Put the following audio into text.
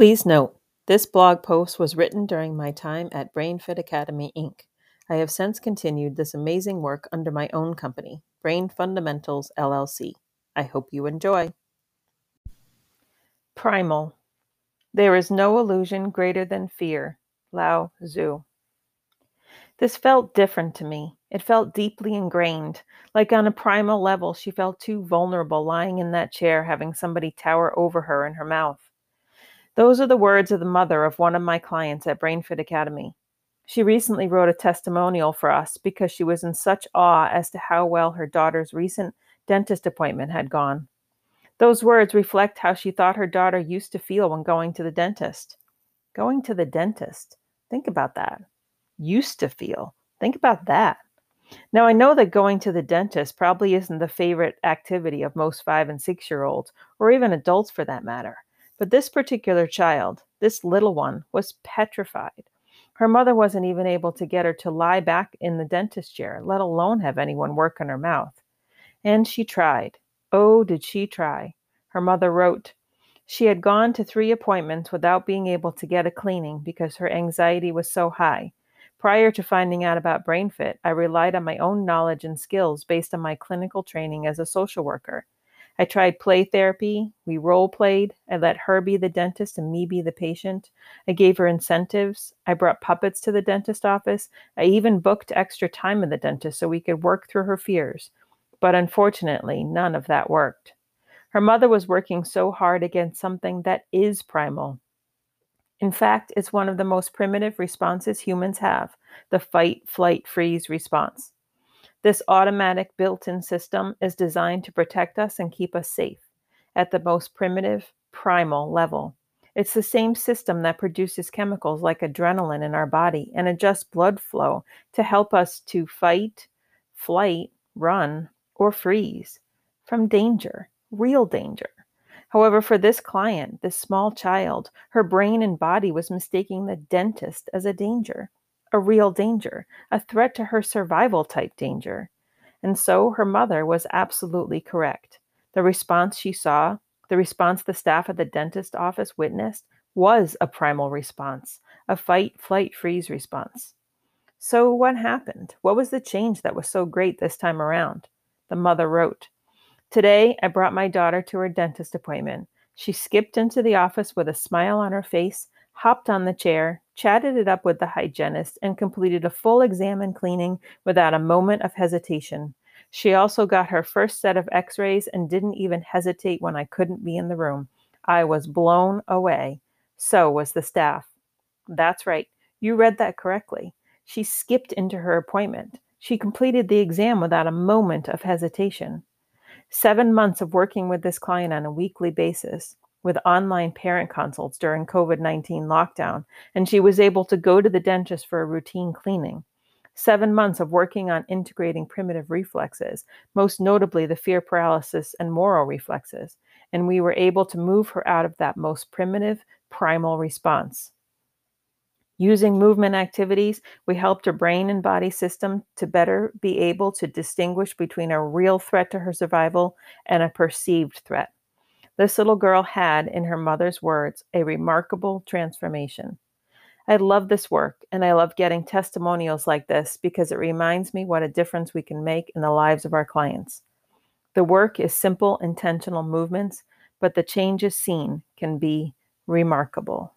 Please note, this blog post was written during my time at BrainFit Academy, Inc. I have since continued this amazing work under my own company, Brain Fundamentals LLC. I hope you enjoy. Primal. There is no illusion greater than fear. Lao Tzu. This felt different to me. It felt deeply ingrained. Like on a primal level, she felt too vulnerable lying in that chair, having somebody tower over her in her mouth. Those are the words of the mother of one of my clients at BrainFit Academy. She recently wrote a testimonial for us because she was in such awe as to how well her daughter's recent dentist appointment had gone. Those words reflect how she thought her daughter used to feel when going to the dentist. Going to the dentist. Think about that. Used to feel. Think about that. Now, I know that going to the dentist probably isn't the favorite activity of most five and six year olds, or even adults for that matter. But this particular child, this little one, was petrified. Her mother wasn't even able to get her to lie back in the dentist chair, let alone have anyone work on her mouth. And she tried. Oh, did she try? Her mother wrote, she had gone to three appointments without being able to get a cleaning because her anxiety was so high. Prior to finding out about BrainFit, I relied on my own knowledge and skills based on my clinical training as a social worker. I tried play therapy. We role played. I let her be the dentist and me be the patient. I gave her incentives. I brought puppets to the dentist office. I even booked extra time in the dentist so we could work through her fears. But unfortunately, none of that worked. Her mother was working so hard against something that is primal. In fact, it's one of the most primitive responses humans have the fight, flight, freeze response. This automatic built in system is designed to protect us and keep us safe at the most primitive, primal level. It's the same system that produces chemicals like adrenaline in our body and adjusts blood flow to help us to fight, flight, run, or freeze from danger, real danger. However, for this client, this small child, her brain and body was mistaking the dentist as a danger a real danger, a threat to her survival type danger. And so her mother was absolutely correct. The response she saw, the response the staff at the dentist office witnessed, was a primal response, a fight, flight, freeze response. So, what happened? What was the change that was so great this time around? The mother wrote Today, I brought my daughter to her dentist appointment. She skipped into the office with a smile on her face, hopped on the chair, chatted it up with the hygienist, and completed a full exam and cleaning without a moment of hesitation. She also got her first set of x rays and didn't even hesitate when I couldn't be in the room. I was blown away. So was the staff. That's right, you read that correctly. She skipped into her appointment. She completed the exam without a moment of hesitation. Seven months of working with this client on a weekly basis with online parent consults during COVID 19 lockdown, and she was able to go to the dentist for a routine cleaning. Seven months of working on integrating primitive reflexes, most notably the fear paralysis and Moro reflexes, and we were able to move her out of that most primitive, primal response. Using movement activities, we helped her brain and body system to better be able to distinguish between a real threat to her survival and a perceived threat. This little girl had, in her mother's words, a remarkable transformation. I love this work and I love getting testimonials like this because it reminds me what a difference we can make in the lives of our clients. The work is simple, intentional movements, but the changes seen can be remarkable.